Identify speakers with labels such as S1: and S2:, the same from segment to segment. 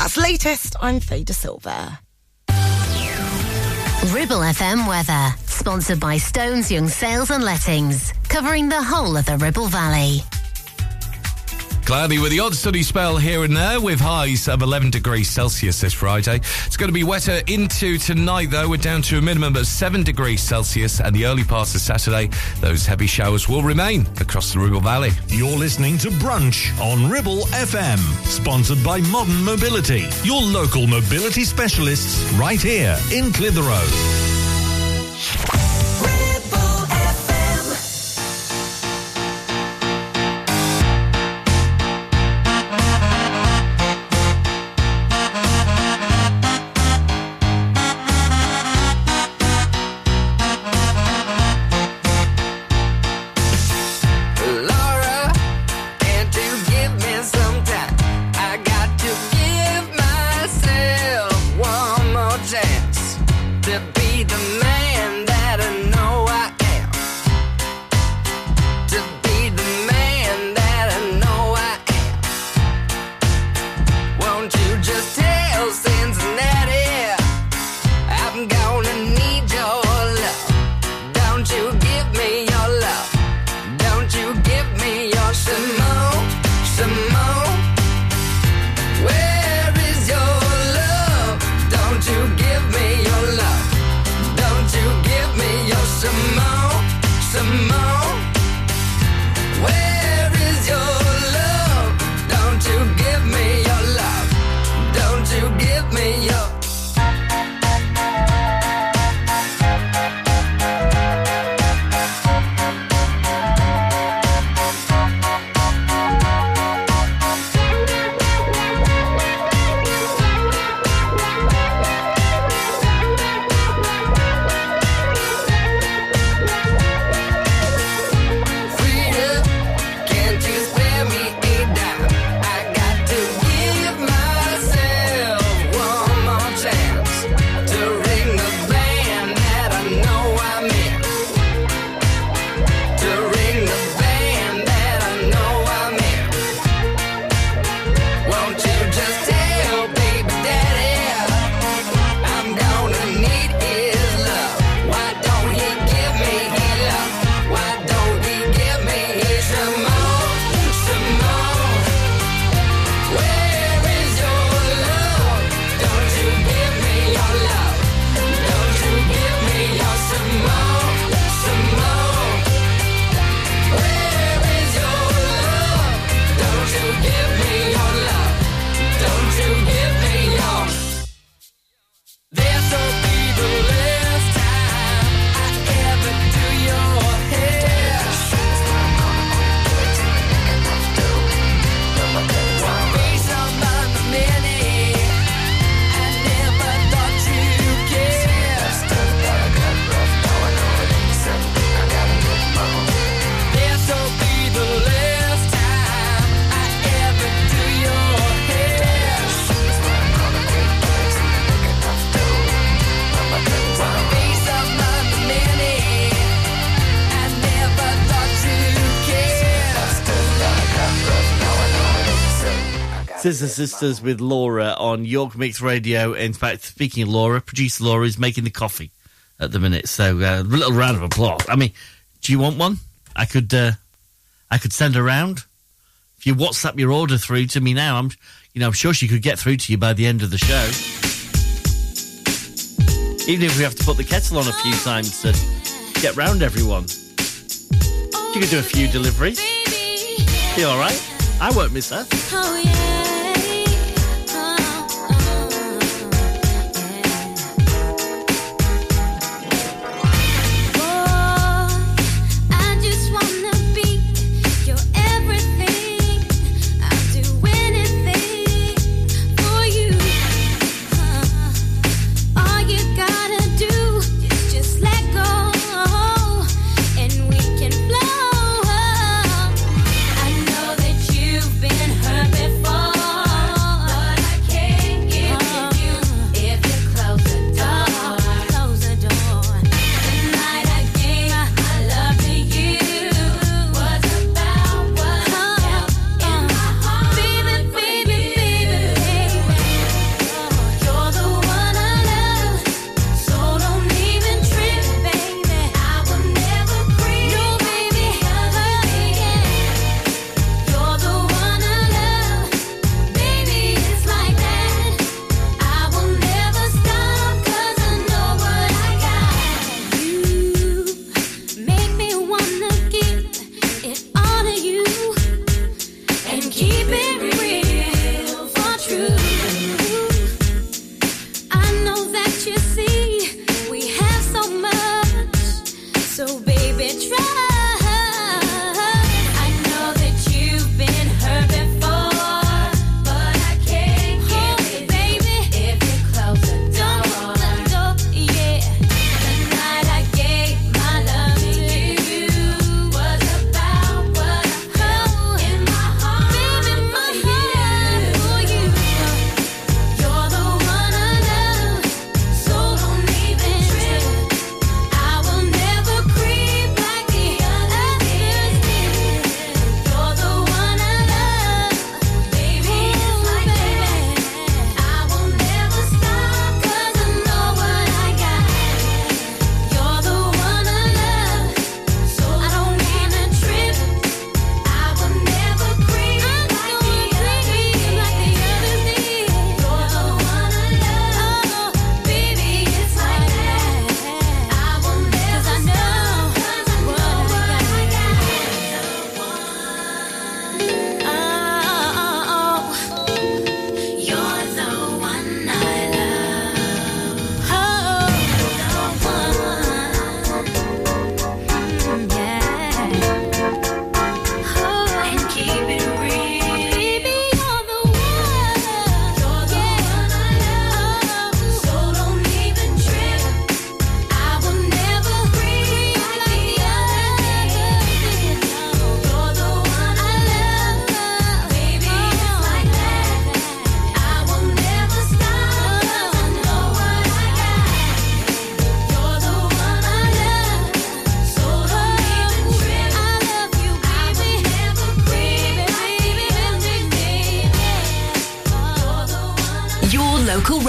S1: That's latest. I'm Faye Silver.
S2: Ribble FM weather, sponsored by Stones Young Sales and Lettings, covering the whole of the Ribble Valley.
S3: Cloudy with the odd sunny spell here and there with highs of 11 degrees Celsius this Friday. It's going to be wetter into tonight though. We're down to a minimum of 7 degrees Celsius and the early parts of Saturday, those heavy showers will remain across the Ribble Valley.
S4: You're listening to Brunch on Ribble FM, sponsored by Modern Mobility, your local mobility specialists right here in Clitheroe.
S5: Sisters Sisters with Laura on York Mix Radio. In fact, speaking of Laura, producer Laura is making the coffee at the minute. So uh, a little round of applause. I mean, do you want one? I could, uh, I could send around. If you WhatsApp your order through to me now, I'm, you know, I'm sure she could get through to you by the end of the show. Even if we have to put the kettle on a few times to get round everyone. You could do a few deliveries. You all right? I won't miss her. Oh, yeah.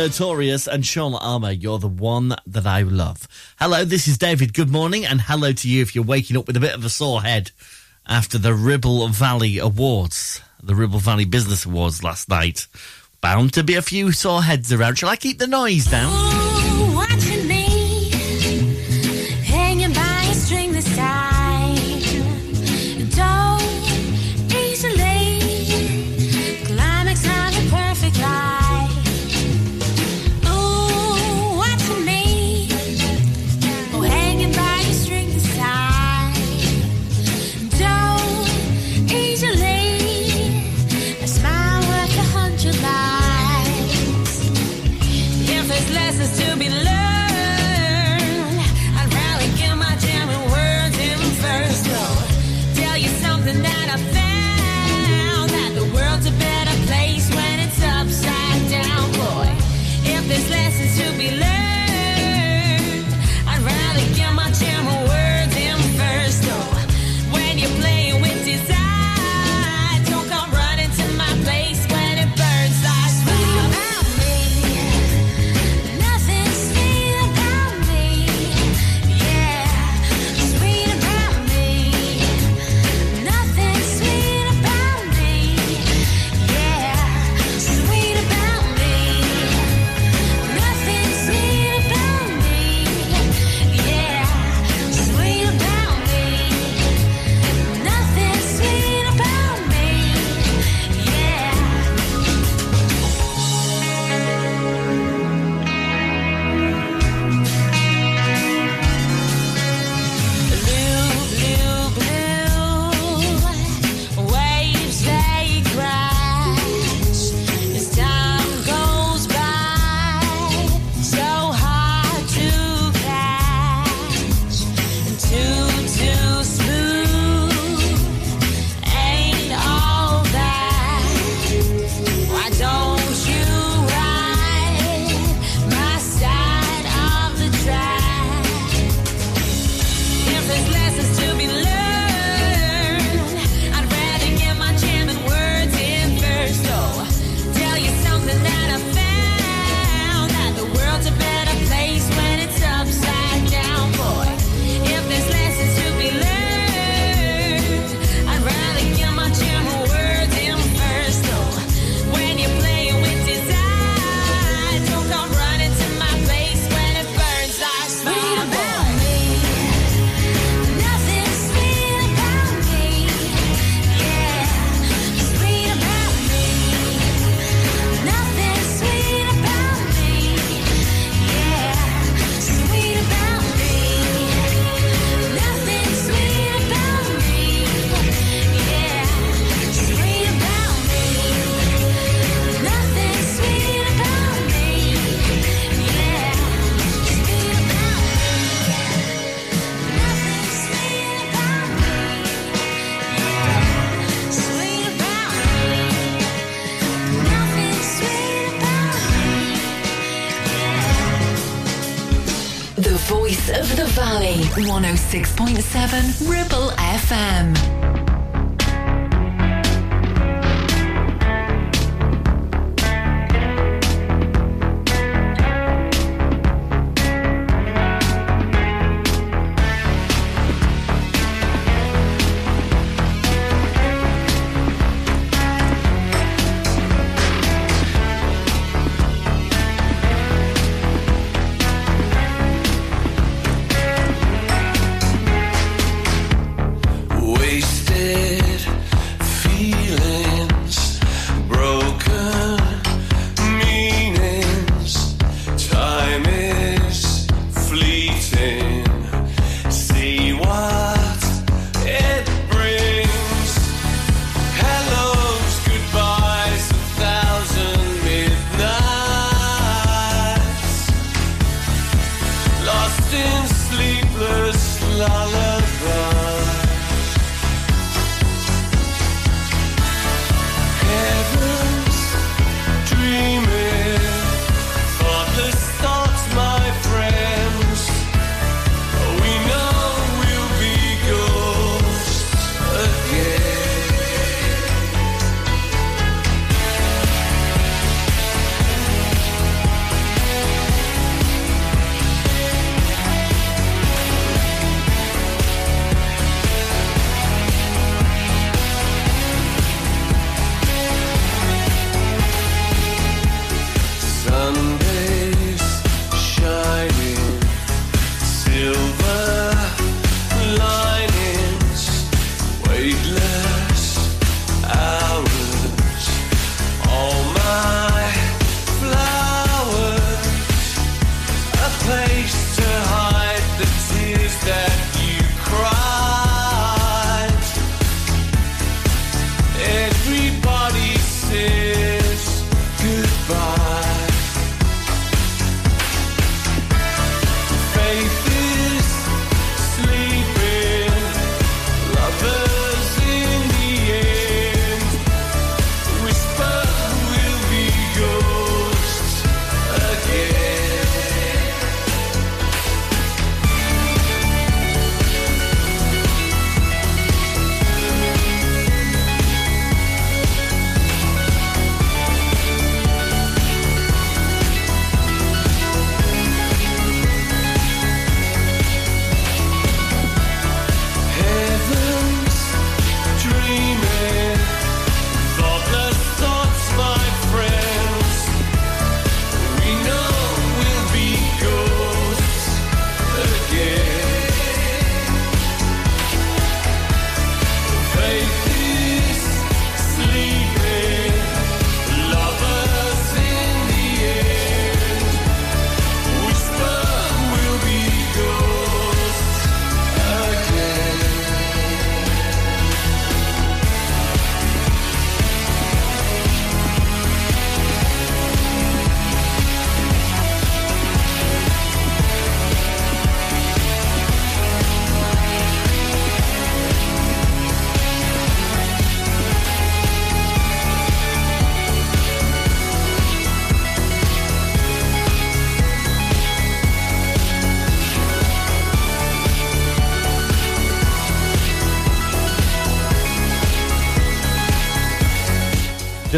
S5: Notorious
S6: and Sean Armour, you're the one that I love. Hello, this is David. Good morning, and hello to you if you're waking up with a bit of a sore head after the Ribble Valley Awards, the Ribble Valley Business Awards last night. Bound to be a few sore heads around. Shall I keep the noise down?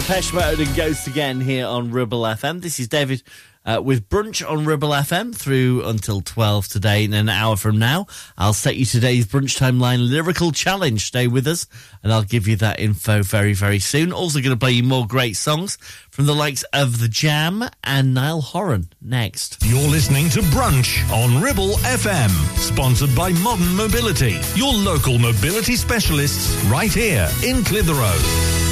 S5: Depeche Mode and Ghost again here on Ribble FM. This is David uh, with Brunch on Ribble FM through until 12 today. In an hour from now, I'll set you today's Brunch Timeline Lyrical Challenge. Stay with us and I'll give you that info very, very soon. Also going to play you more great songs from the likes of The Jam and Niall Horan next.
S7: You're listening to Brunch on Ribble FM, sponsored by Modern Mobility, your local mobility specialists right here in Clitheroe.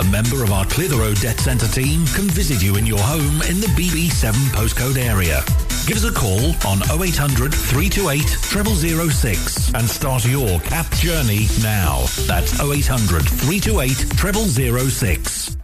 S7: A member of our Clitheroe Debt Centre team can visit you in your home in the BB7 postcode area. Give us a call on 0800 328 0006 and start your CAP journey now. That's 0800 328 0006.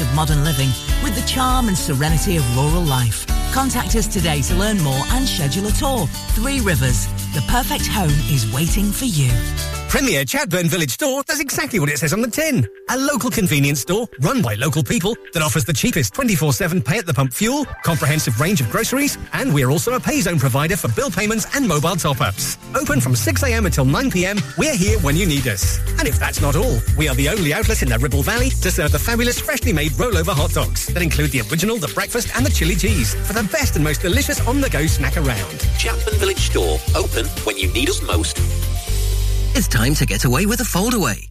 S8: of modern living with the charm and serenity of rural life. Contact us today to learn more and schedule a tour. Three Rivers. The perfect home is waiting for you.
S9: Premier Chatburn Village Store does exactly what it says on the tin. A local convenience store run by local people that offers the cheapest 24-7 pay at the pump fuel, comprehensive range of groceries, and we're also a pay zone provider for bill payments and mobile top-ups. Open from 6am until 9pm, we're here when you need us. And if that's not all, we are the only outlet in the Ribble Valley to serve the fabulous freshly made rollover hot dogs that include the original, the breakfast and the chili cheese for the best and most delicious on-the-go snack around.
S10: Chatburn Village Store, open when you need us most.
S11: It's time to get away with a foldaway.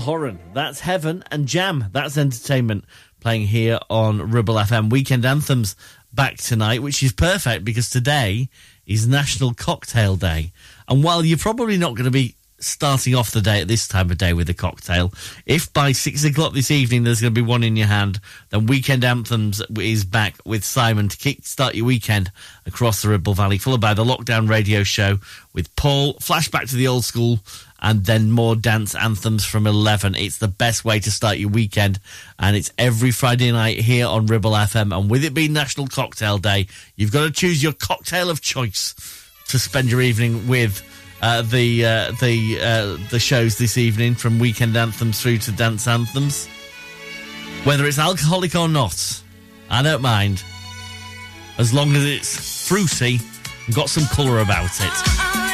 S5: Horan, That's Heaven and Jam. That's Entertainment playing here on Ribble FM. Weekend Anthems back tonight, which is perfect because today is National Cocktail Day. And while you're probably not going to be starting off the day at this time of day with a cocktail, if by six o'clock this evening there's going to be one in your hand, then Weekend Anthems is back with Simon to kickstart your weekend across the Ribble Valley, followed by the Lockdown Radio Show with Paul, flashback to the old school and then more dance anthems from 11. It's the best way to start your weekend, and it's every Friday night here on Ribble FM. And with it being National Cocktail Day, you've got to choose your cocktail of choice to spend your evening with. Uh, the uh, the uh, the shows this evening from weekend anthems through to dance anthems, whether it's alcoholic or not, I don't mind, as long as it's fruity and got some colour about it.
S12: Ah, ah, ah.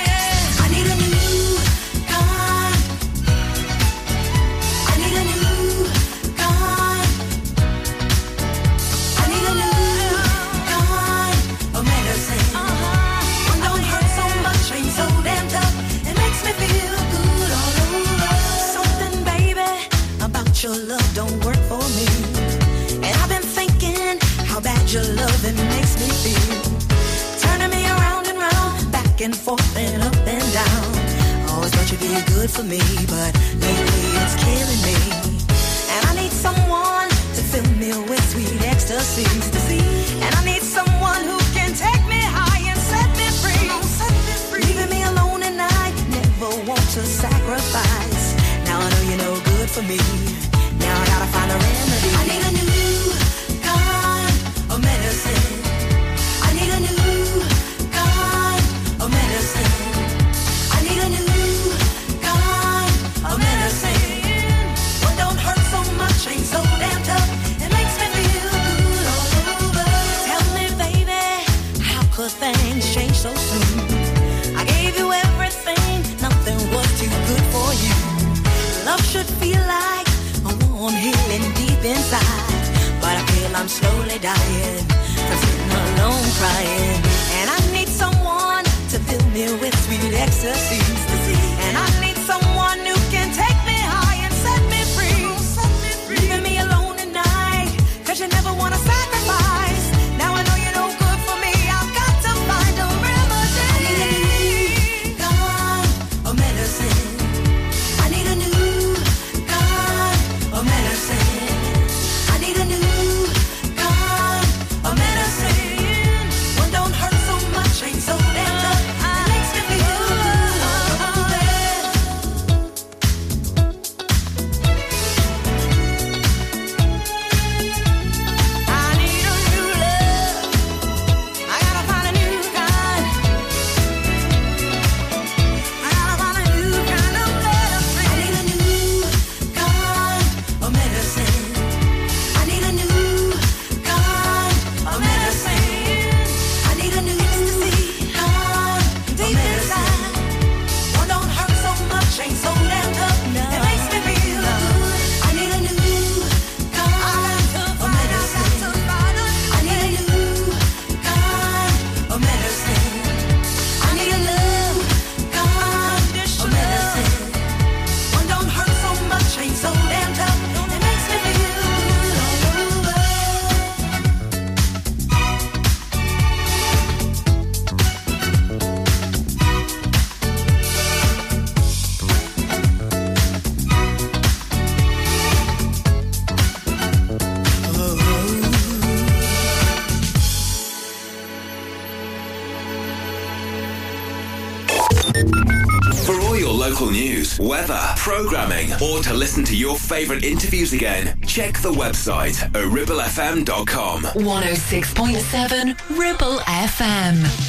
S12: and forth and up and down. Always thought you'd be good for me, but to
S13: listen to your favourite interviews again, check the website at ribblefm.com.
S14: 106.7 Ribble FM.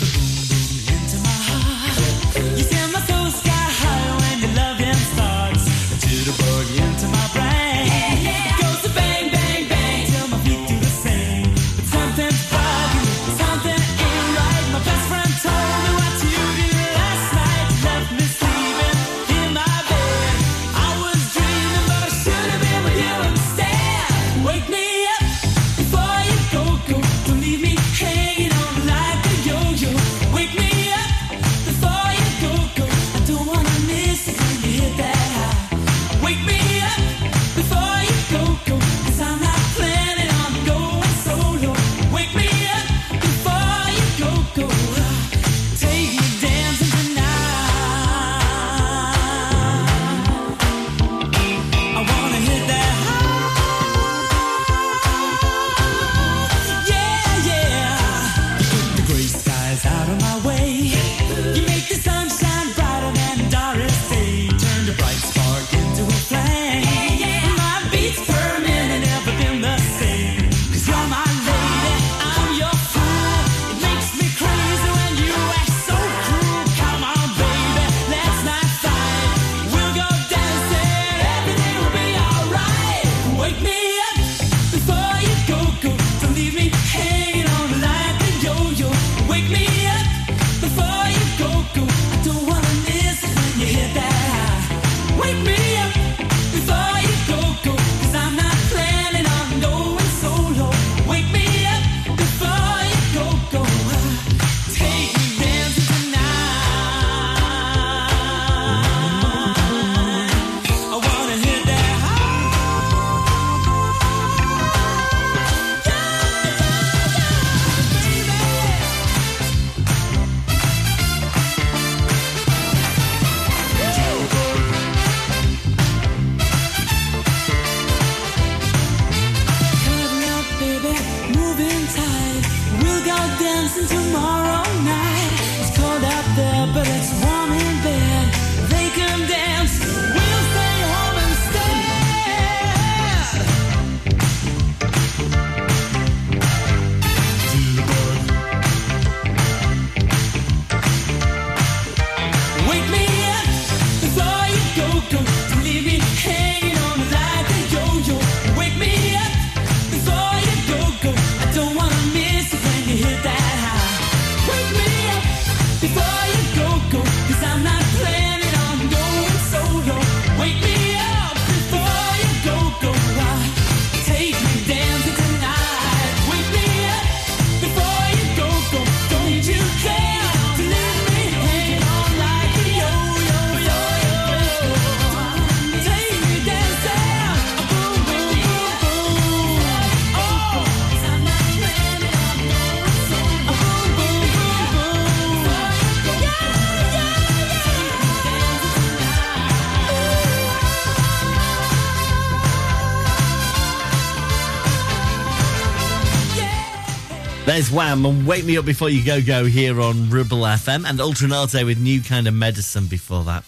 S5: Wham and Wake Me Up Before You Go Go here on Ribble FM and Ultra Naté with New Kind of Medicine before that.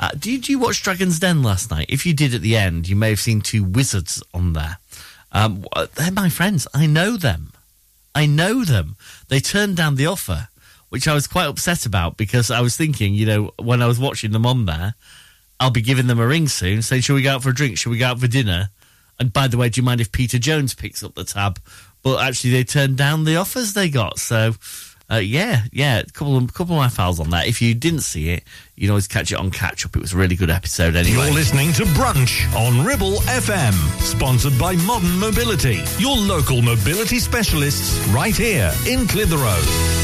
S5: Uh, did you watch Dragon's Den last night? If you did at the end, you may have seen two wizards on there. Um, they're my friends. I know them. I know them. They turned down the offer, which I was quite upset about because I was thinking, you know, when I was watching them on there, I'll be giving them a ring soon, saying, Shall we go out for a drink? Shall we go out for dinner? And by the way, do you mind if Peter Jones picks up the tab? But actually, they turned down the offers they got. So, uh, yeah, yeah, a couple of, couple of my files on that. If you didn't see it, you can always catch it on catch up. It was a really good episode anyway.
S7: You're listening to Brunch on Ribble FM, sponsored by Modern Mobility, your local mobility specialists right here in Clitheroe.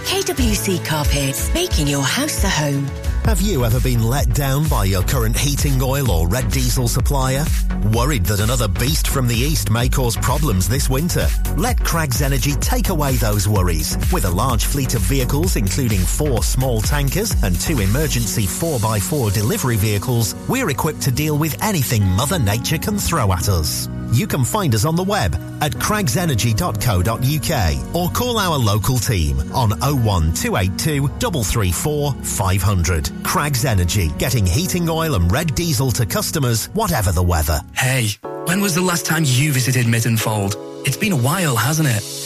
S15: KWC Carpets, making your house a home.
S16: Have you ever been let down by your current heating oil or red diesel supplier? Worried that another beast from the east may cause problems this winter? Let Craggs Energy take away those worries. With a large fleet of vehicles, including four small tankers and two emergency 4x4 delivery vehicles, we're equipped to deal with anything Mother Nature can throw at us. You can find us on the web at craggsenergy.co.uk or call our local team on 01282 334 500. Craggs Energy, getting heating oil and red diesel to customers, whatever the weather.
S17: Hey, when was the last time you visited Mytton Fold? It's been a while, hasn't it?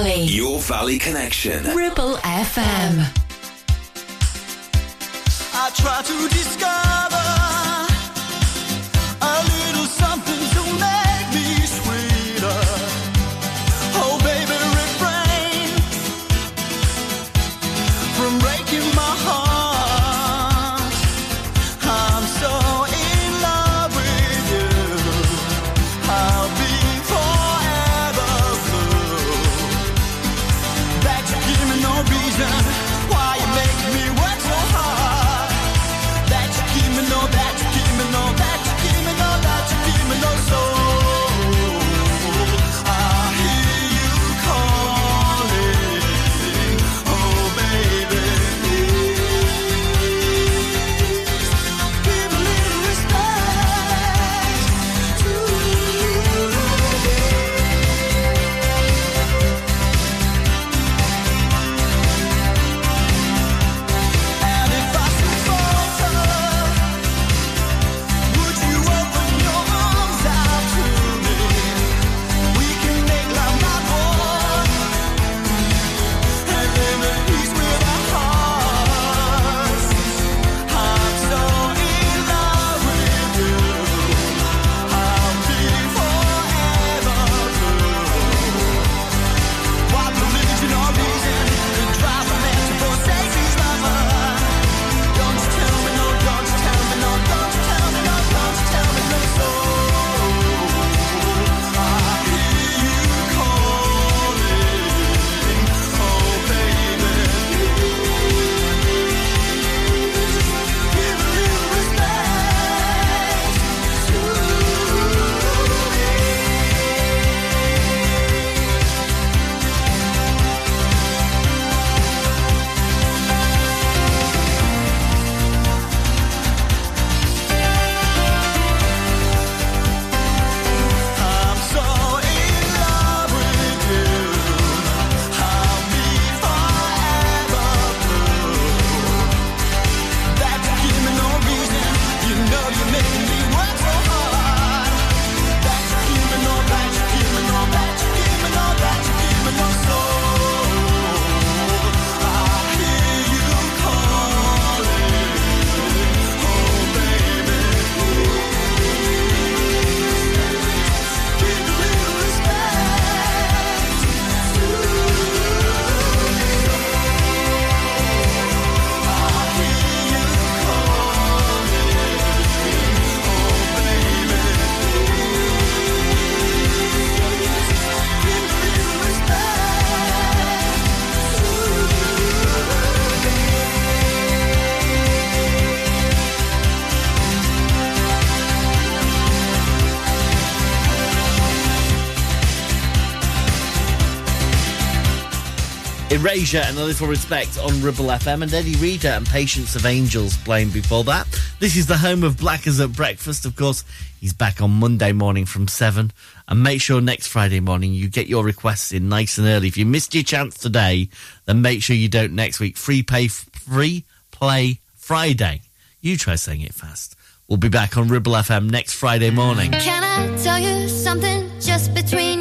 S18: Valley.
S13: Your Valley Connection.
S18: Ribble FM.
S5: Erasure and A Little Respect on Ribble FM, and Eddie Reader and Patience of Angels playing before that. This is the home of Blackers at Breakfast. Of course, he's back on Monday morning from 7. And make sure next Friday morning you get your requests in nice and early. If you missed your chance today, then make sure you don't next week. Free pay, free play Friday. You try saying it fast. We'll be back on Ribble FM next Friday morning.
S19: Can I tell you something just between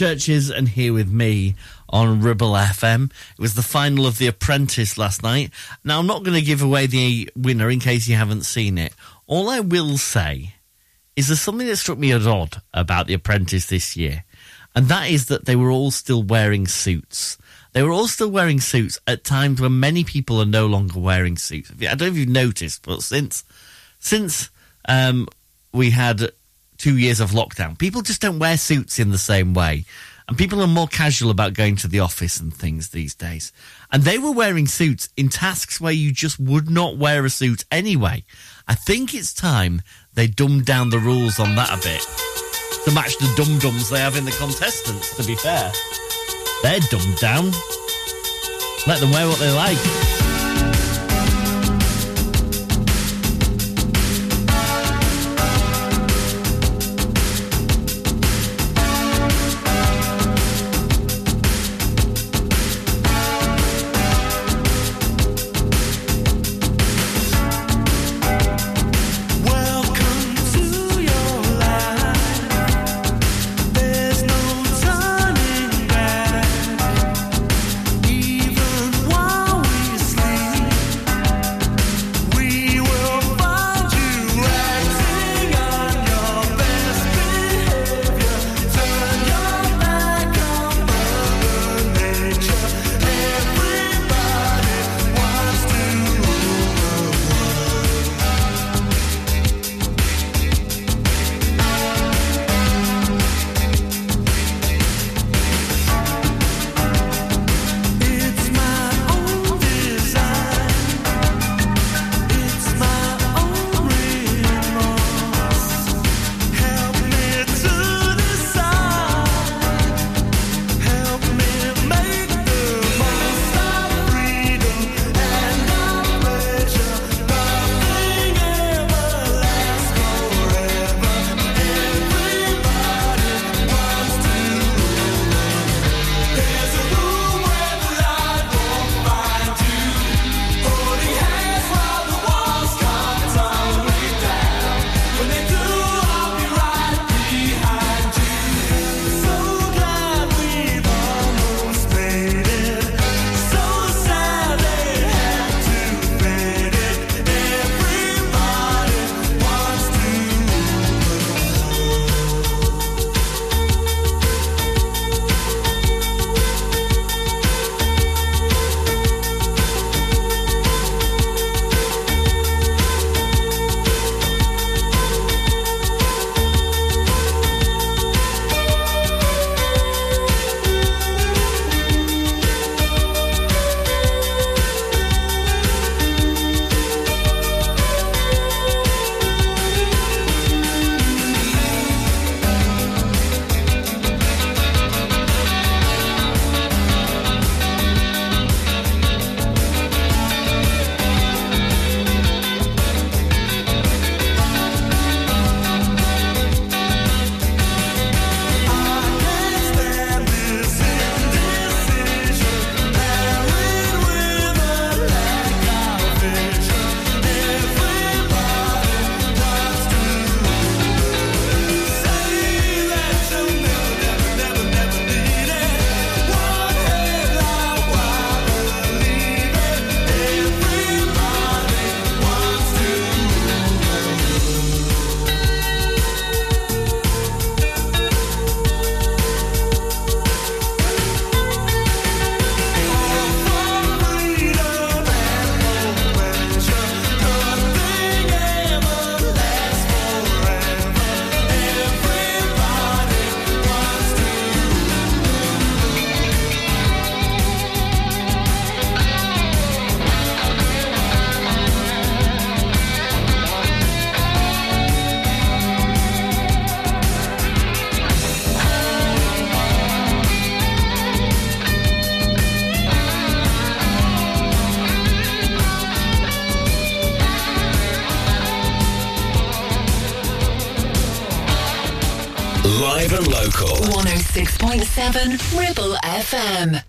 S19: CHVRCHES and Here With Me
S5: on Ribble FM. It was the final of The Apprentice last night. Now, I'm not going to give away the winner in case you haven't seen it. All I will say is there's something that struck me as odd about The Apprentice this year, and that is that they were all still wearing suits. They were all still wearing suits at times when many people are no longer wearing suits. I don't know if you've noticed, but since since um, we had two years of lockdown, people just don't wear suits in the same way. And people are more casual about going to the office and things these days. And they were wearing suits in tasks where you just would not wear a suit anyway. I think it's time they dumbed down the rules on that a bit to match the dum dums they have in the contestants, to be fair. They're dumbed down. Let them wear what they like.
S20: 106.7 Ribble FM.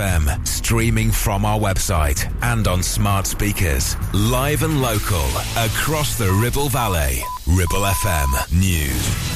S13: FM, streaming from our website and on smart speakers. Live and local, across the Ribble Valley. Ribble FM News.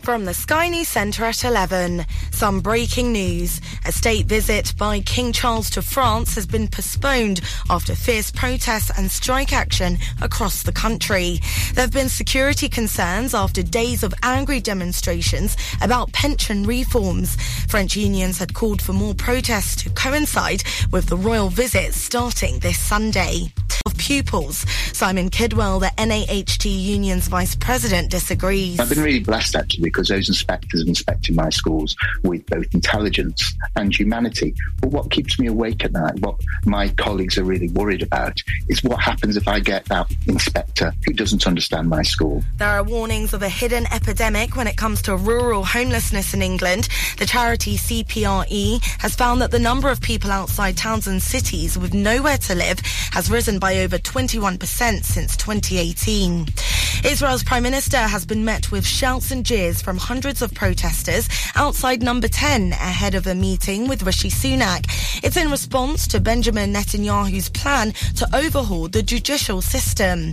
S1: From the Sky News Centre at 11, some breaking news. A state visit by King Charles to France has been postponed after fierce protests and strike action across the country. There have been security concerns after days of angry demonstrations about pension reforms. French unions had called for more protests to coincide with the royal visit starting this Sunday. Of pupils Simon Kidwell, the NAHT union's vice president, disagrees.
S21: I've been really blessed actually because those inspectors have inspected my schools with both intelligence and humanity. But what keeps me awake at night, what my colleagues are really worried about, is what happens if I get that inspector who doesn't understand my school.
S1: There are warnings of a hidden epidemic when it comes to rural homelessness in England. The charity CPRE has found that the number of people outside towns and cities with nowhere to live has risen by over 21% since 2018. Israel's Prime Minister has been met with shouts and jeers from hundreds of protesters outside number 10 ahead of a meeting with Rishi Sunak. It's in response to Benjamin Netanyahu's plan to overhaul the judicial system.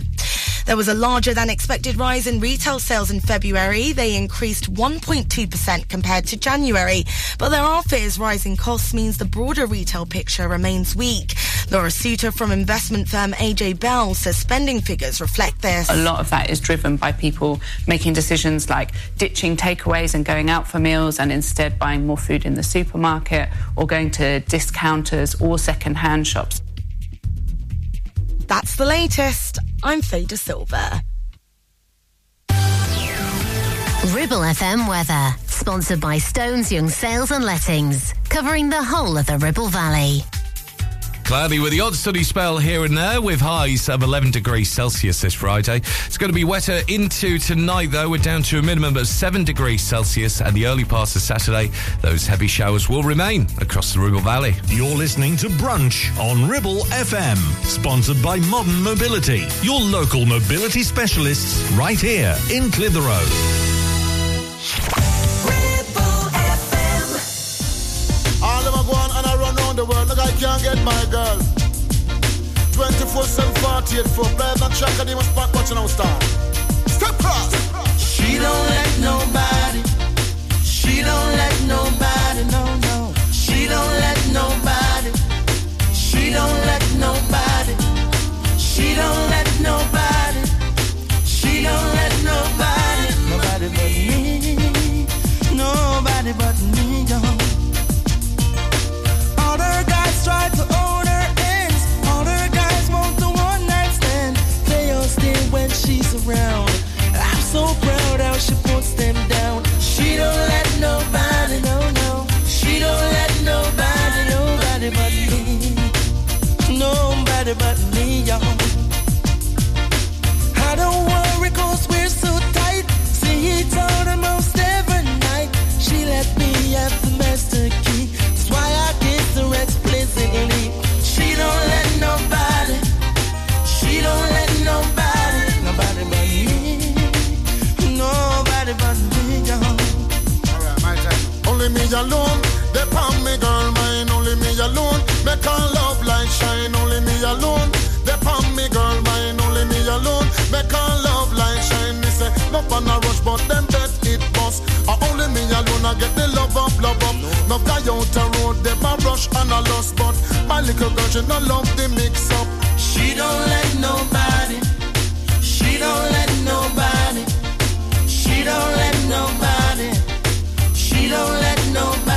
S1: There was a larger than expected rise in retail sales in February. They increased 1.2% compared to January. But there are fears rising costs means the broader retail picture remains weak. Laura Suter from investment firm AJ Bell says spending figures reflect this.
S22: A lot of that is driven by people making decisions like ditching takeaways and going out for meals and instead buying more food in the supermarket or going to discounters or second-hand shops.
S1: That's the latest. I'm Fader Silver.
S2: Ribble FM weather, sponsored by Stones Young Sales and Lettings, covering the whole of the Ribble Valley.
S3: Cloudy with the odd sunny spell here and there with highs of 11 degrees Celsius this Friday. It's going to be wetter into tonight though. We're down to a minimum of 7 degrees Celsius and the early parts of Saturday. Those heavy showers will remain across the Ribble Valley.
S7: You're listening to Brunch on Ribble FM, sponsored by Modern Mobility, your local mobility specialists right here in Clitheroe.
S11: World like I can't get my girl. 24 7 48 foot, play that track and even spot watching our star. Step cross.
S23: She don't let nobody. She don't let nobody. Around. I'm so proud how she puts them down. She don't let nobody, no, no. She don't let nobody, nobody but me. Nobody but me,
S11: alone, they palm me girl mine. Only me alone, make her love light shine. Only me alone, they palm me girl mine. Only me alone, make her love light shine. Me say, no on a rush, but them bet it bust. Uh, only me alone, I get the love up, love up. No guy out the road, they a rush and a lost, but my little girl, she no love the mix up.
S23: She don't let nobody. She don't let nobody. She don't let nobody. She don't let nobody. She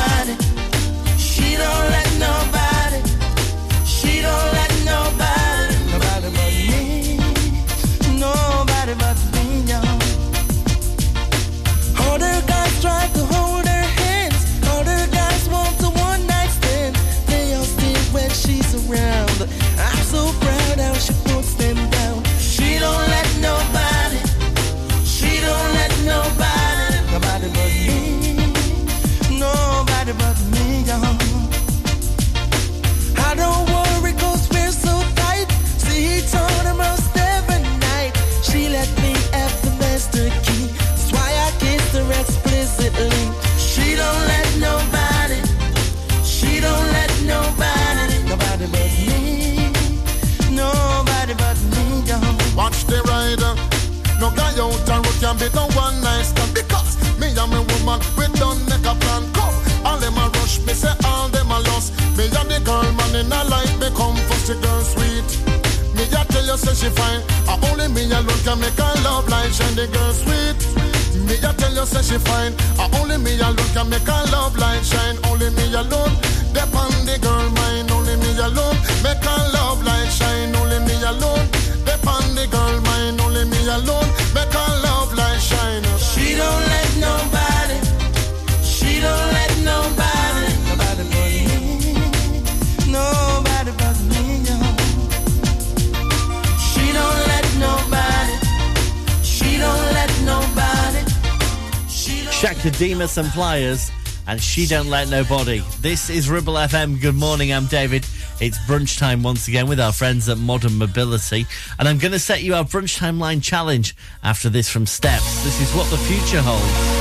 S11: woman we done make a plan. Come, all them a rush, me say all them a lost. Me and the girl man in a life me come first, the girl sweet. Me a tell you say she fine, uh, only me alone can make her love like shine. The girl sweet. Me I tell you say she fine. Uh, only me alone can make her love light shine. Only me alone. Dep on the girl mind. Only me alone. Make her love light shine. Only me alone. Dep on the girl mind. Only me alone. Make her love light shine.
S23: She don't let nobody,
S20: Chaka Demus and Pliers, and She Don't Let Nobody. This is Ribble FM. Good morning, I'm David. It's brunch time once again with our friends at Modern Mobility, and I'm going to set you our brunch time line challenge after this from Steps. This is what the future holds.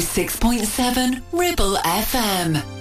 S14: 106.7 Ribble FM.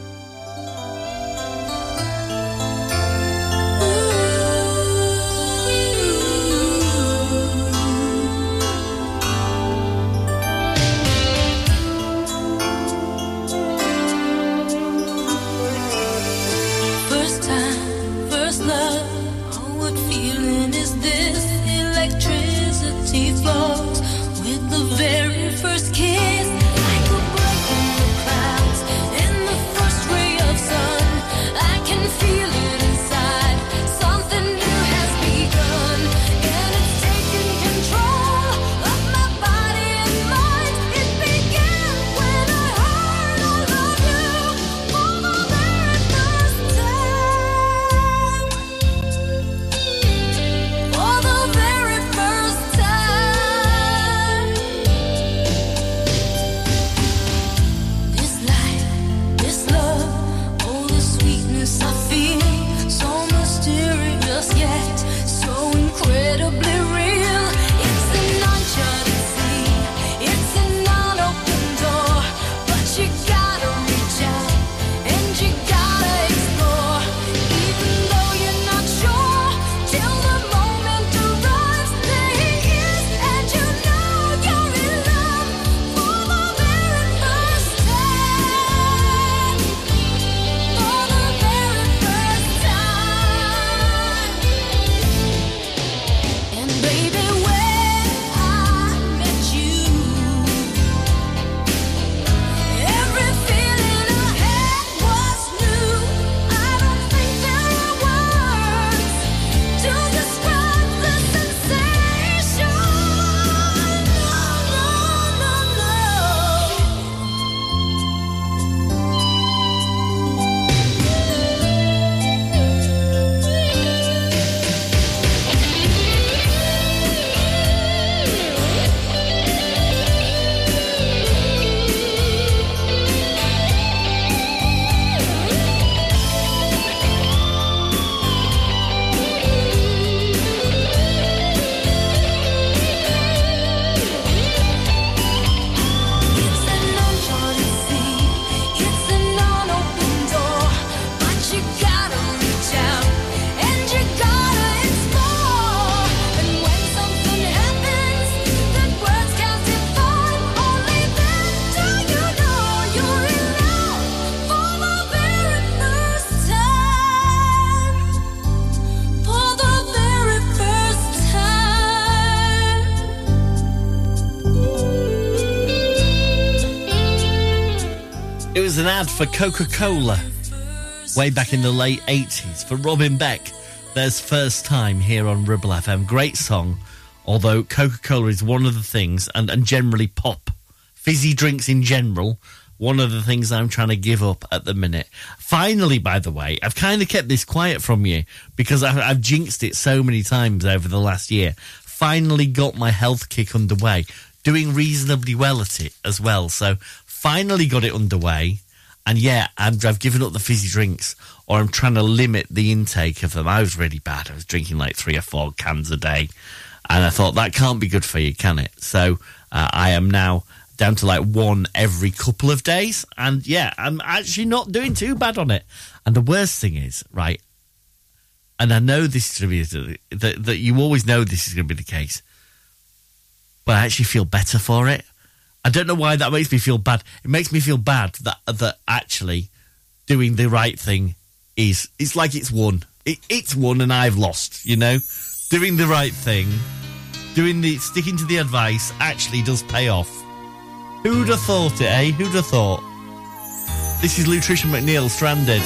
S5: An ad for Coca Cola way back in the late 80s for Robin Beck. There's First Time here on Ribble FM. Great song, although Coca Cola is one of the things, and, and generally pop, fizzy drinks in general, one of the things I'm trying to give up at the minute. Finally, by the way, I've kind of kept this quiet from you because I've, I've jinxed it so many times over the last year. Finally got my health kick underway, doing reasonably well at it as well. So finally got it underway. And yeah, I'm, I've given up the fizzy drinks, or I'm trying to limit the intake of them. I was really bad. I was drinking like three or four cans a day, and I thought that can't be good for you, can it? So uh, I am now down to like one every couple of days, and yeah, I'm actually not doing too bad on it. And the worst thing is, right, and I know this is going to be that that you always know this is going to be the case, but I actually feel better for it. I don't know why that makes me feel bad. It makes me feel bad that that actually doing the right thing is it's like it's won. It, it's won and I've lost. You know, doing the right thing, doing the sticking to the advice actually does pay off. Who'd have thought it, eh? Who'd have thought? This is Lutricia McNeal, Stranded.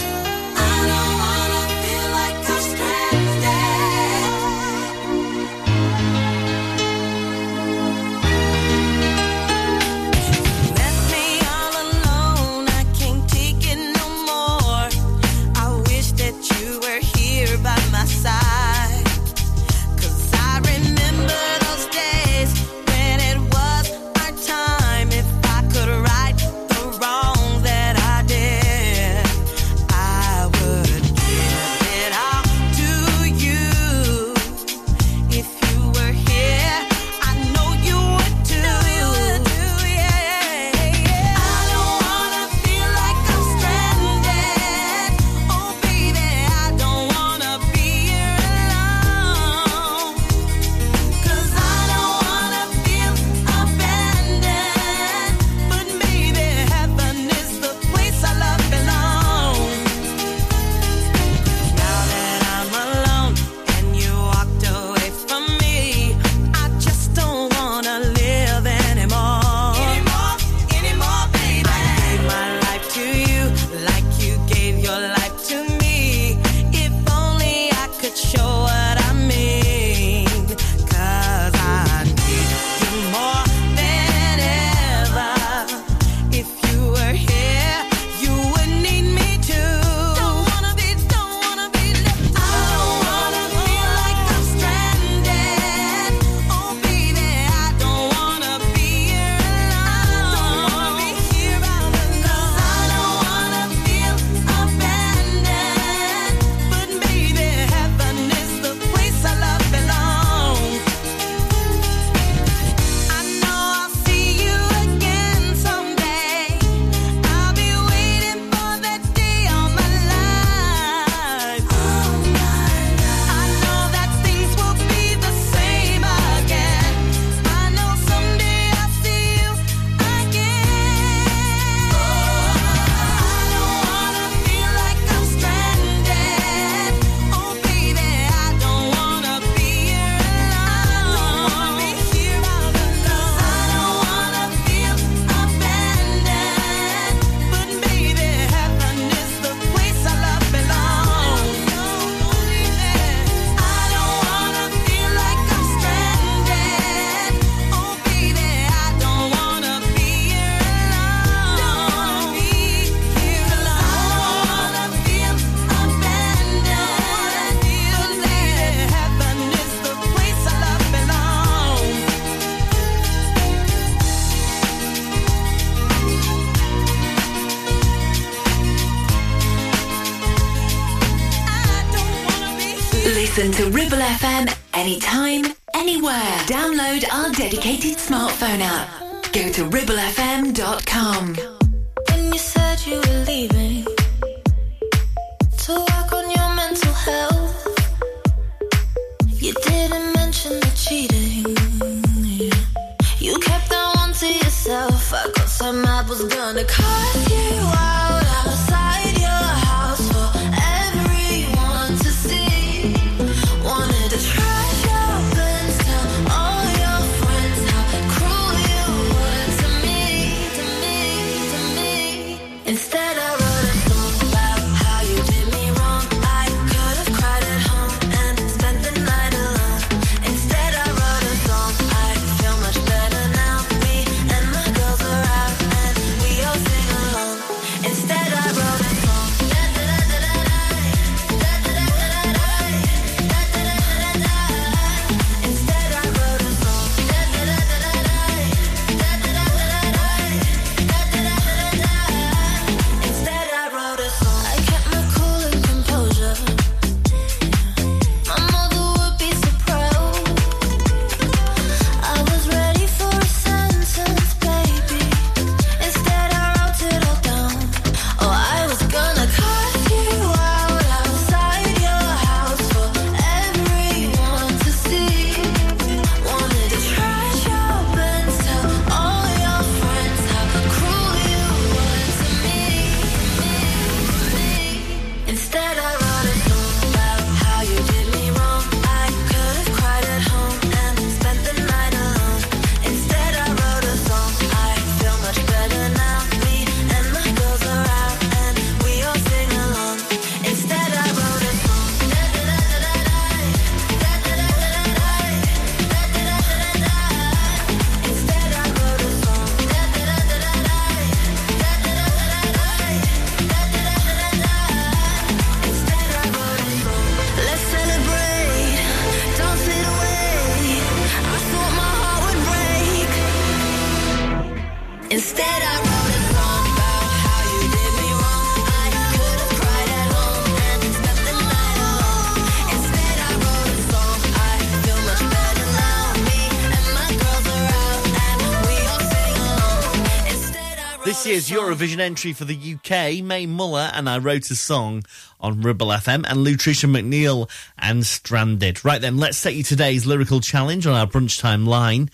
S5: Year's Eurovision entry for the UK, Mae Muller and I wrote a song on Ribble FM and Lutricia McNeal and Stranded. Right then, let's set you today's lyrical challenge on our brunch time line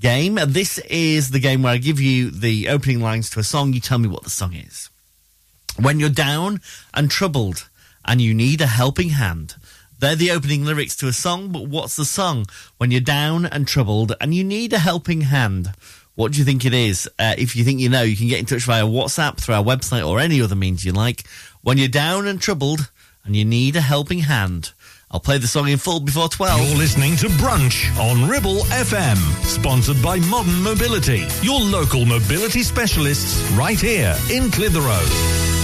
S5: game. This is the game where I give you the opening lines to a song. You tell me what the song is. When you're down and troubled and you need a helping hand. They're the opening lyrics to a song, but what's the song? When you're down and troubled and you need a helping hand. What do you think it is? Uh, if you think you know, you can get in touch via WhatsApp, through our website, or any other means you like. When you're down and troubled and you need a helping hand. I'll play the song in full before 12.
S4: You're listening to Brunch on Ribble FM, sponsored by Modern Mobility, your local mobility specialists right here in Clitheroe.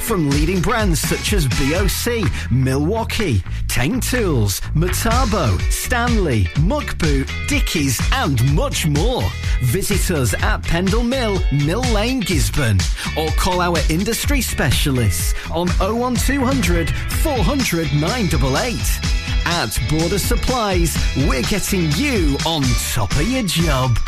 S24: From leading brands such as BOC, Milwaukee, Teng Tools, Metabo, Stanley, Muckboot, Dickies and much more. Visit us at Pendle Mill, Mill Lane, Gisburn or call our industry specialists on 01200 400 988. At Border Supplies, we're getting you on top of your job.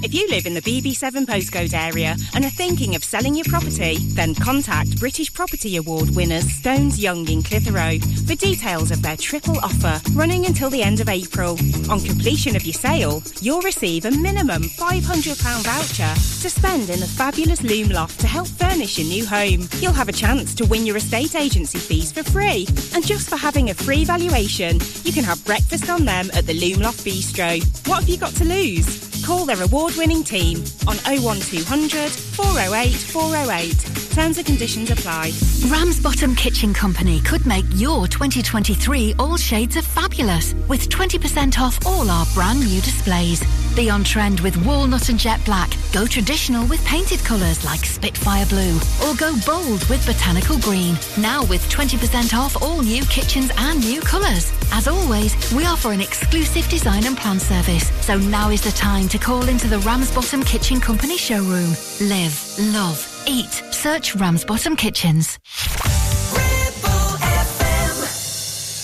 S25: If you live in the BB7 postcode area and are thinking of selling your property, then contact British Property Award winners Stones Young in Clitheroe for details of their triple offer running until the end of April. On completion of your sale, you'll receive a minimum £500 voucher to spend in the fabulous Loom Loft to help furnish your new home. You'll have a chance to win your estate agency fees for free. And just for having a free valuation, you can have breakfast on them at the Loom Loft Bistro. What have you got to lose? Call their award winning team on 01200 408 408. Terms and conditions apply.
S14: Ramsbottom Kitchen Company could make your 2023 all shades of fabulous with 20% off all our brand new displays. Be on trend with walnut and jet black. Go traditional with painted colours like Spitfire Blue. Or go bold with botanical green. Now with 20% off all new kitchens and new colours. As always, we offer an exclusive design and plan service. So now is the time to call into the Ramsbottom Kitchen Company showroom. Live, love, eat. Search Ramsbottom Kitchens.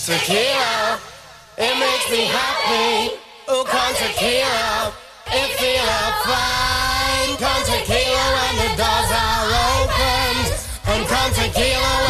S26: Tequila, it makes me happy. Oh, con tequila, it feel fine. Con tequila when the doors are opened, and con tequila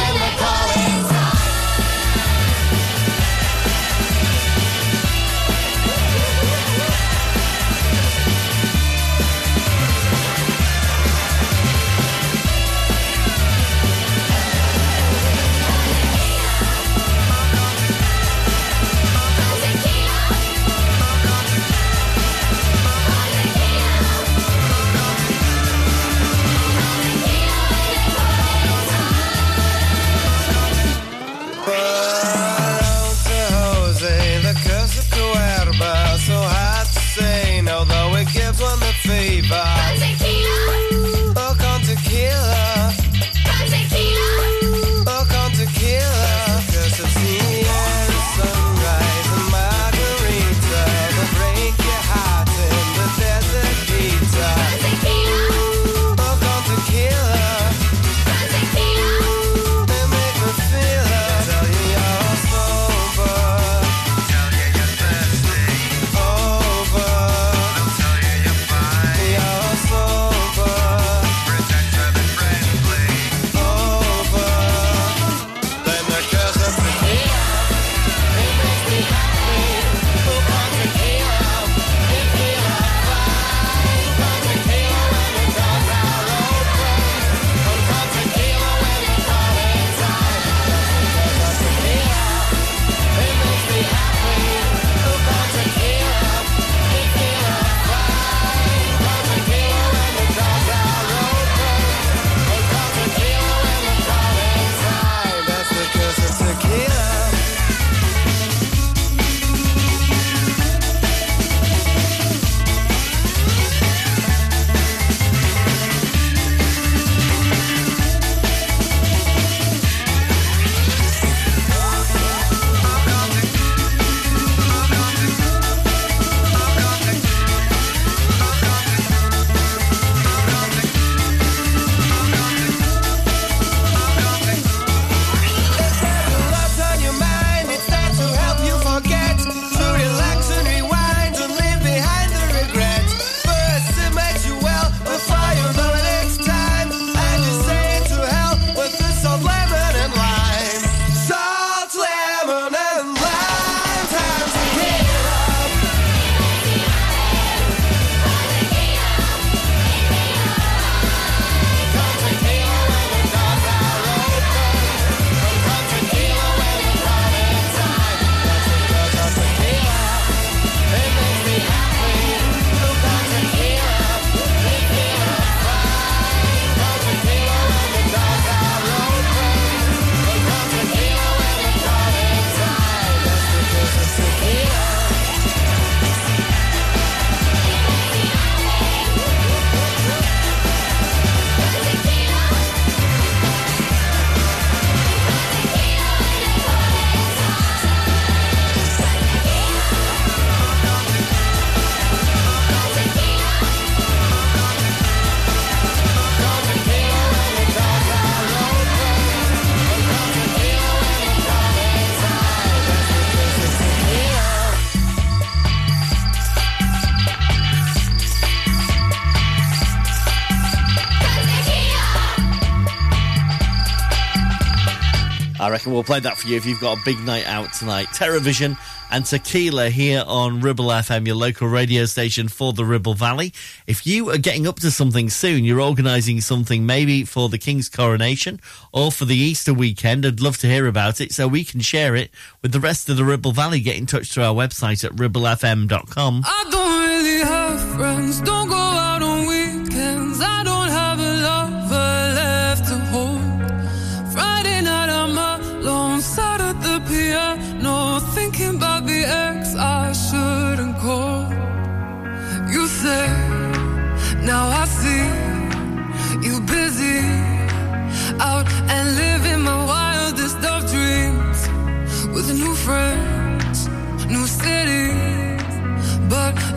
S5: I reckon we'll play that for you if you've got a big night out tonight. Terrorvision and Tequila here on Ribble FM, your local radio station for the Ribble Valley. If you are getting up to something soon, you're organising something maybe for the King's coronation or for the Easter weekend, I'd love to hear about it so we can share it with the rest of the Ribble Valley. Get in touch through our website at ribblefm.com.
S26: I don't really have friends, don't go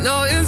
S26: No, it's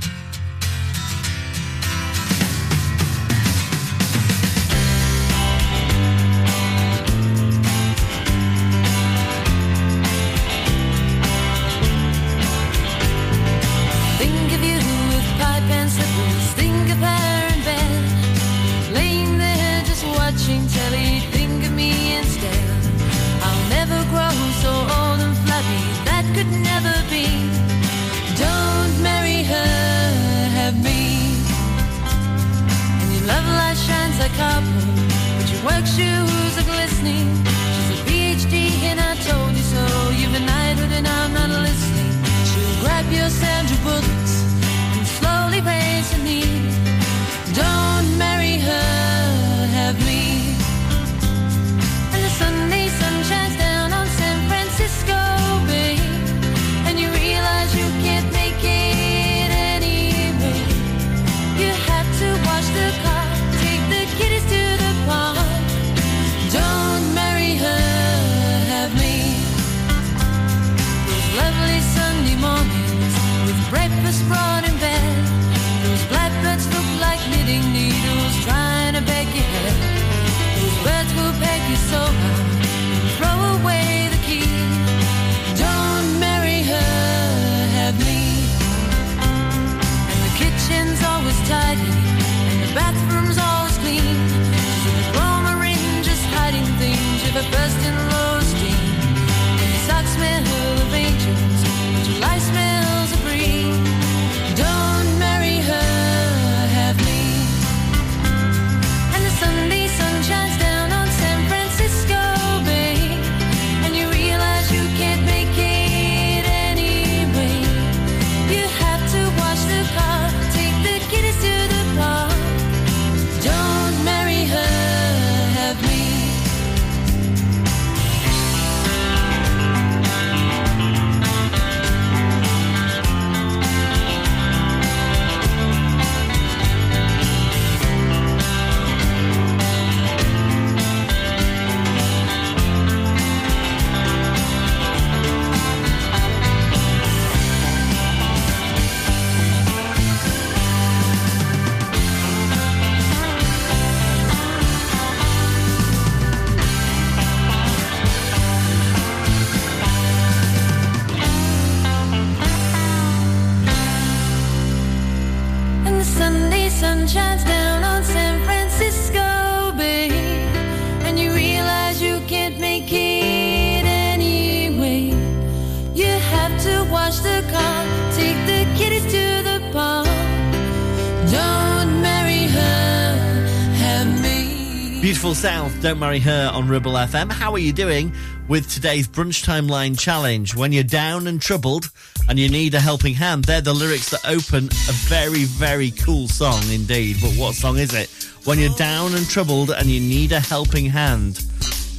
S26: Don't Marry Her on
S5: Ribble FM. How are you doing with today's Brunch Timeline Challenge? When you're down and troubled and you need a helping hand, they're the lyrics that open a very, very cool song indeed. But what song is it? When you're down and troubled and you need a helping hand.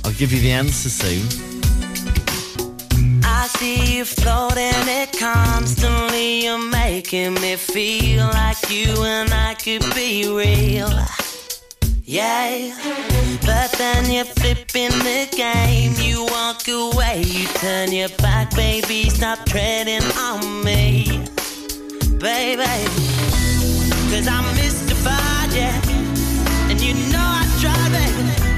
S5: I'll give you the answer soon.
S27: I see you floating it constantly. You're making me feel like you and I could be real yeah. But then you're flipping the game. You walk away, you turn your back, baby. Stop treading on me, baby. Cause I'm mystified, yeah. And you know I tried, baby.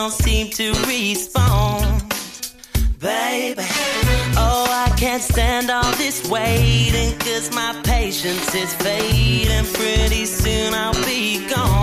S27: don't seem to respond, baby. Oh, I can't stand all this waiting, cause my patience is fading. Pretty soon I'll be gone.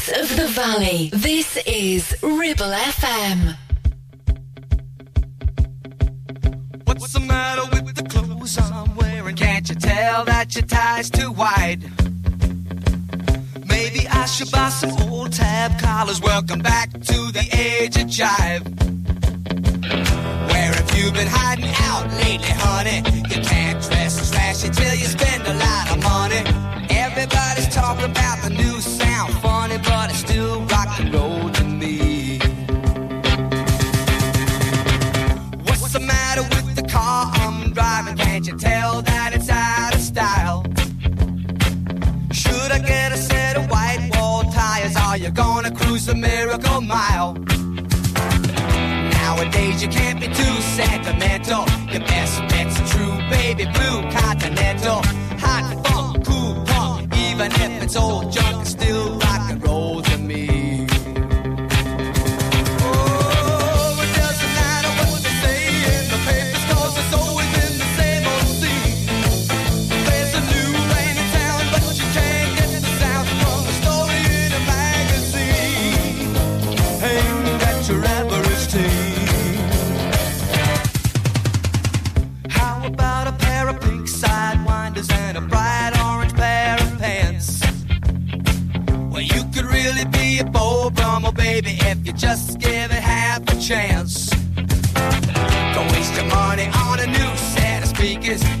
S20: Voice of the valley. This is Ribble FM.
S28: What's the matter with the clothes I'm wearing? Can't you tell that your tie's too wide? Maybe I should buy some old tab collars. Welcome back to the age of jive. Where have you been hiding out lately, honey? You can't dress as flashy till you spend a lot of money. Everybody's talking about the new sound, funny, but it's still rock and roll to me. What's the matter with the car I'm driving? Can't you tell that it's out of style? Should I get a set of white wall tires? Are you gonna cruise the miracle mile? Nowadays you can't be too sentimental. Your best bet's true baby blue continental. Hot funk, it's junk, baby, if you just give it half a chance. Don't waste your money on a new set of speakers.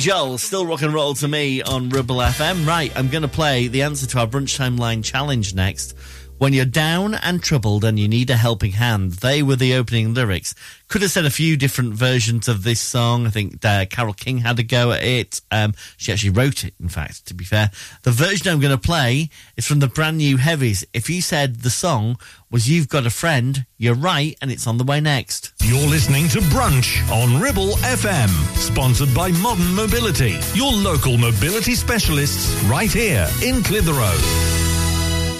S5: Joel, still rock and roll to me on Ribble FM. Right, I'm going to play the answer to our brunch timeline challenge next. When you're down and troubled and you need a helping hand, they were the opening lyrics. Could have said a few different versions of this song. I think uh, Carole King had a go at it. Um, she actually wrote it, in fact, to be fair. The version I'm going to play is from the brand new Heavies. If you said the song was You've Got a Friend, you're right, and it's on the way next.
S4: You're listening to Brunch on Ribble FM, sponsored by Modern Mobility, your local mobility specialists right here in Clitheroe.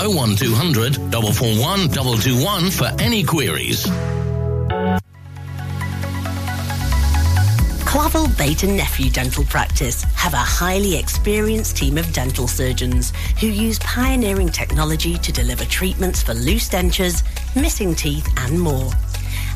S29: 01200 441 221 for any queries.
S30: Clavel Bait and Nephew Dental Practice have a highly experienced team of dental surgeons who use pioneering technology to deliver treatments for loose dentures, missing teeth, and more.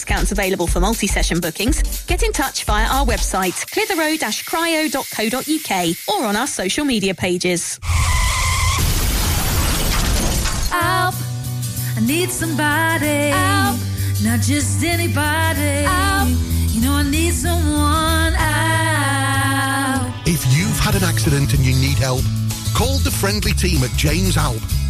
S31: discounts available for multi-session bookings, get in touch via our website, clitheroe-cryo.co.uk or on our social media pages.
S12: Help. I need somebody. Not just anybody. You know, I need someone. Help.
S32: If you've had an accident and you need help, call the friendly team at James Alpe.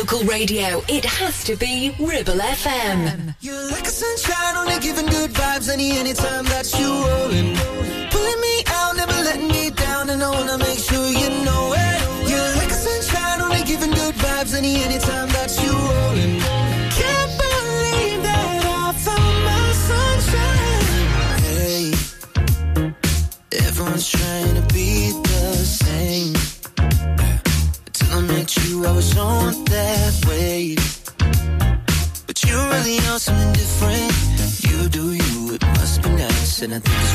S20: Local radio, it has to be Ribble FM.
S28: You're like a sunshine, only giving good vibes any anytime that you rolling.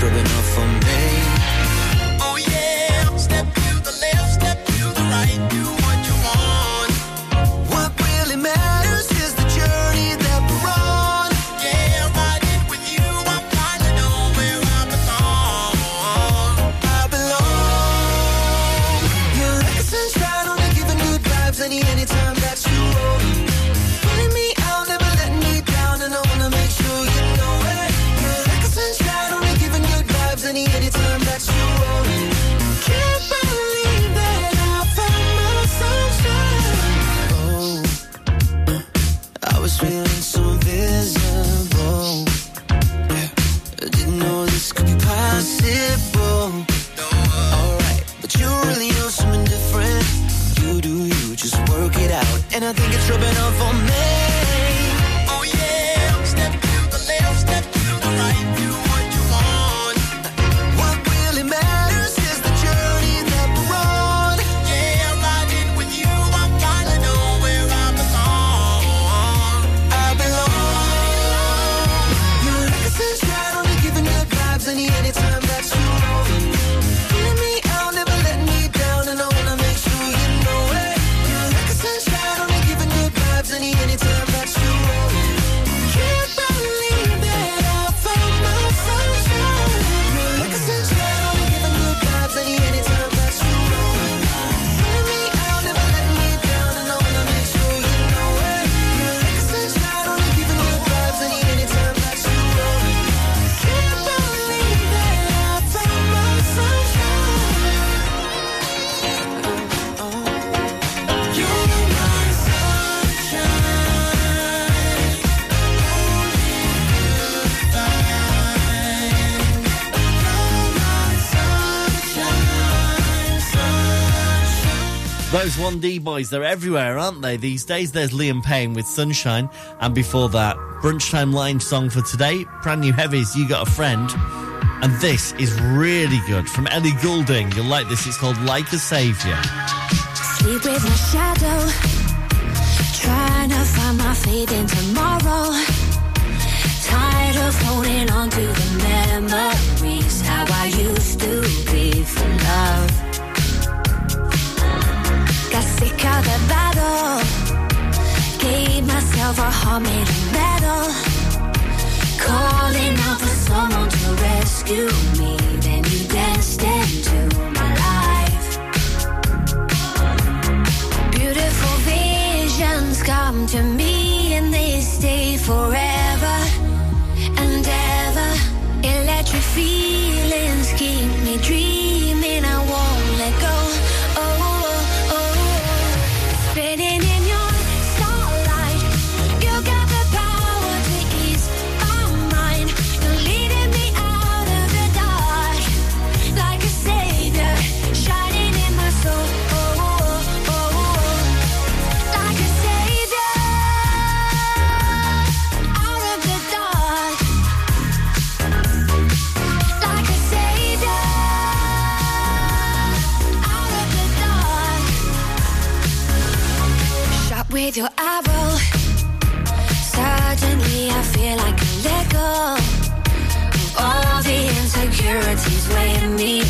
S28: And I think it's rubbing off
S5: Those 1D boys, they're everywhere, aren't they? These days, there's Liam Payne with Sunshine. And before that, Brunchtime Line song for today, brand new heavies, You Got a Friend. And this is really good from Ellie Goulding. You'll like this, it's called Like a Savior.
S19: Sleep with my shadow, trying to find my in tomorrow. Tired of holding on to the memories, how I used to be for love. fought that battle. Gave myself a heart made of metal. Calling out for someone to rescue me. Then you danced into my life. Beautiful visions come to me, and they stay forever and ever. Electric feelings keep me dreaming. swaying me.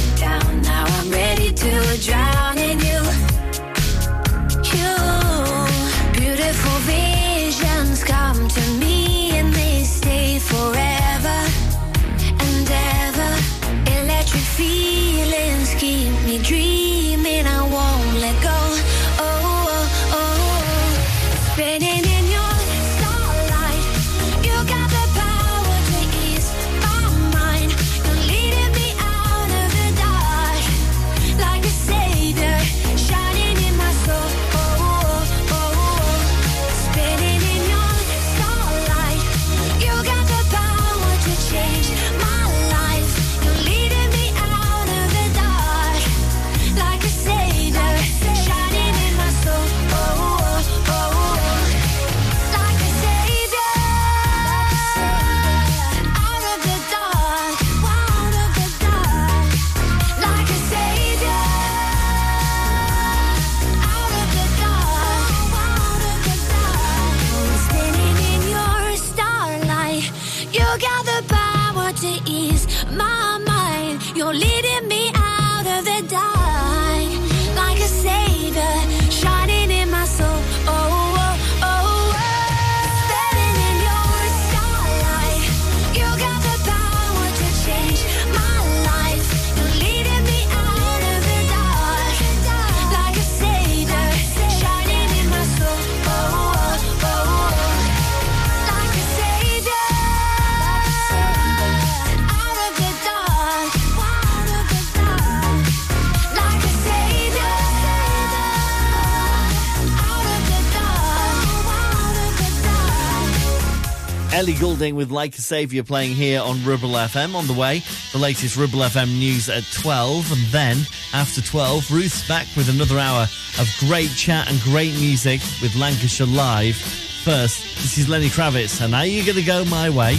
S5: Ellie Goulding with Like a Saviour playing here on Ribble FM. On the way, the latest Ribble FM news at 12. And then, after 12, Ruth's back with another hour of great chat and great music with Lancashire Live. First, this is Lenny Kravitz, and are you going to go my way?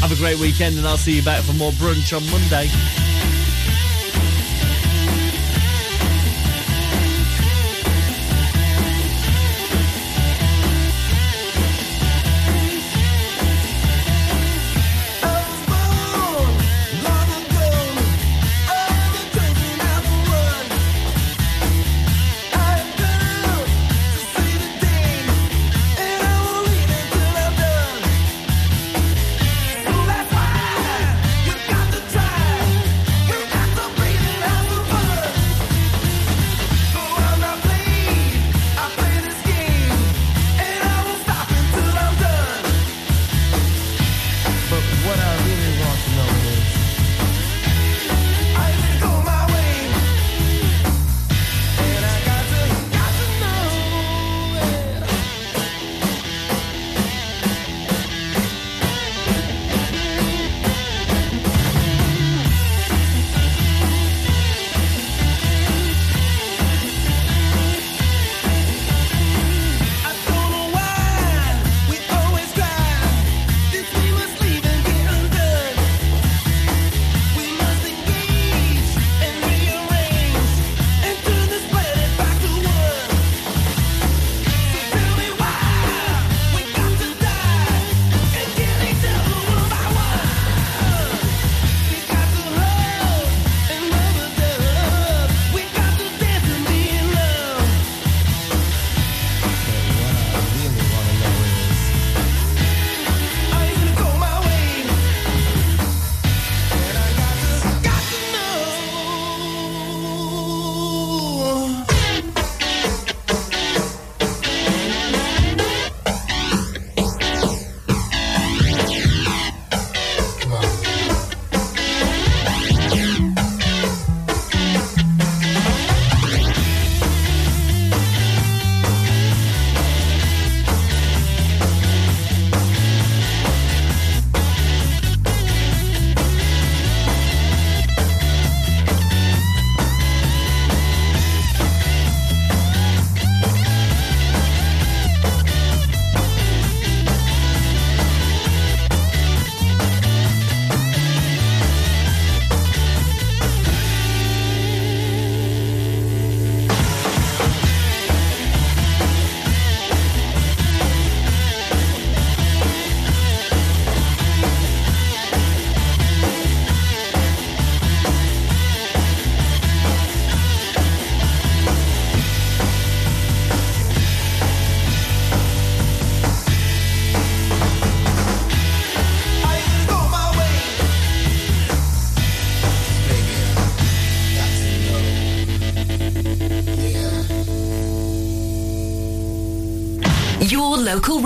S5: Have a great weekend, and I'll see you back for more brunch on Monday.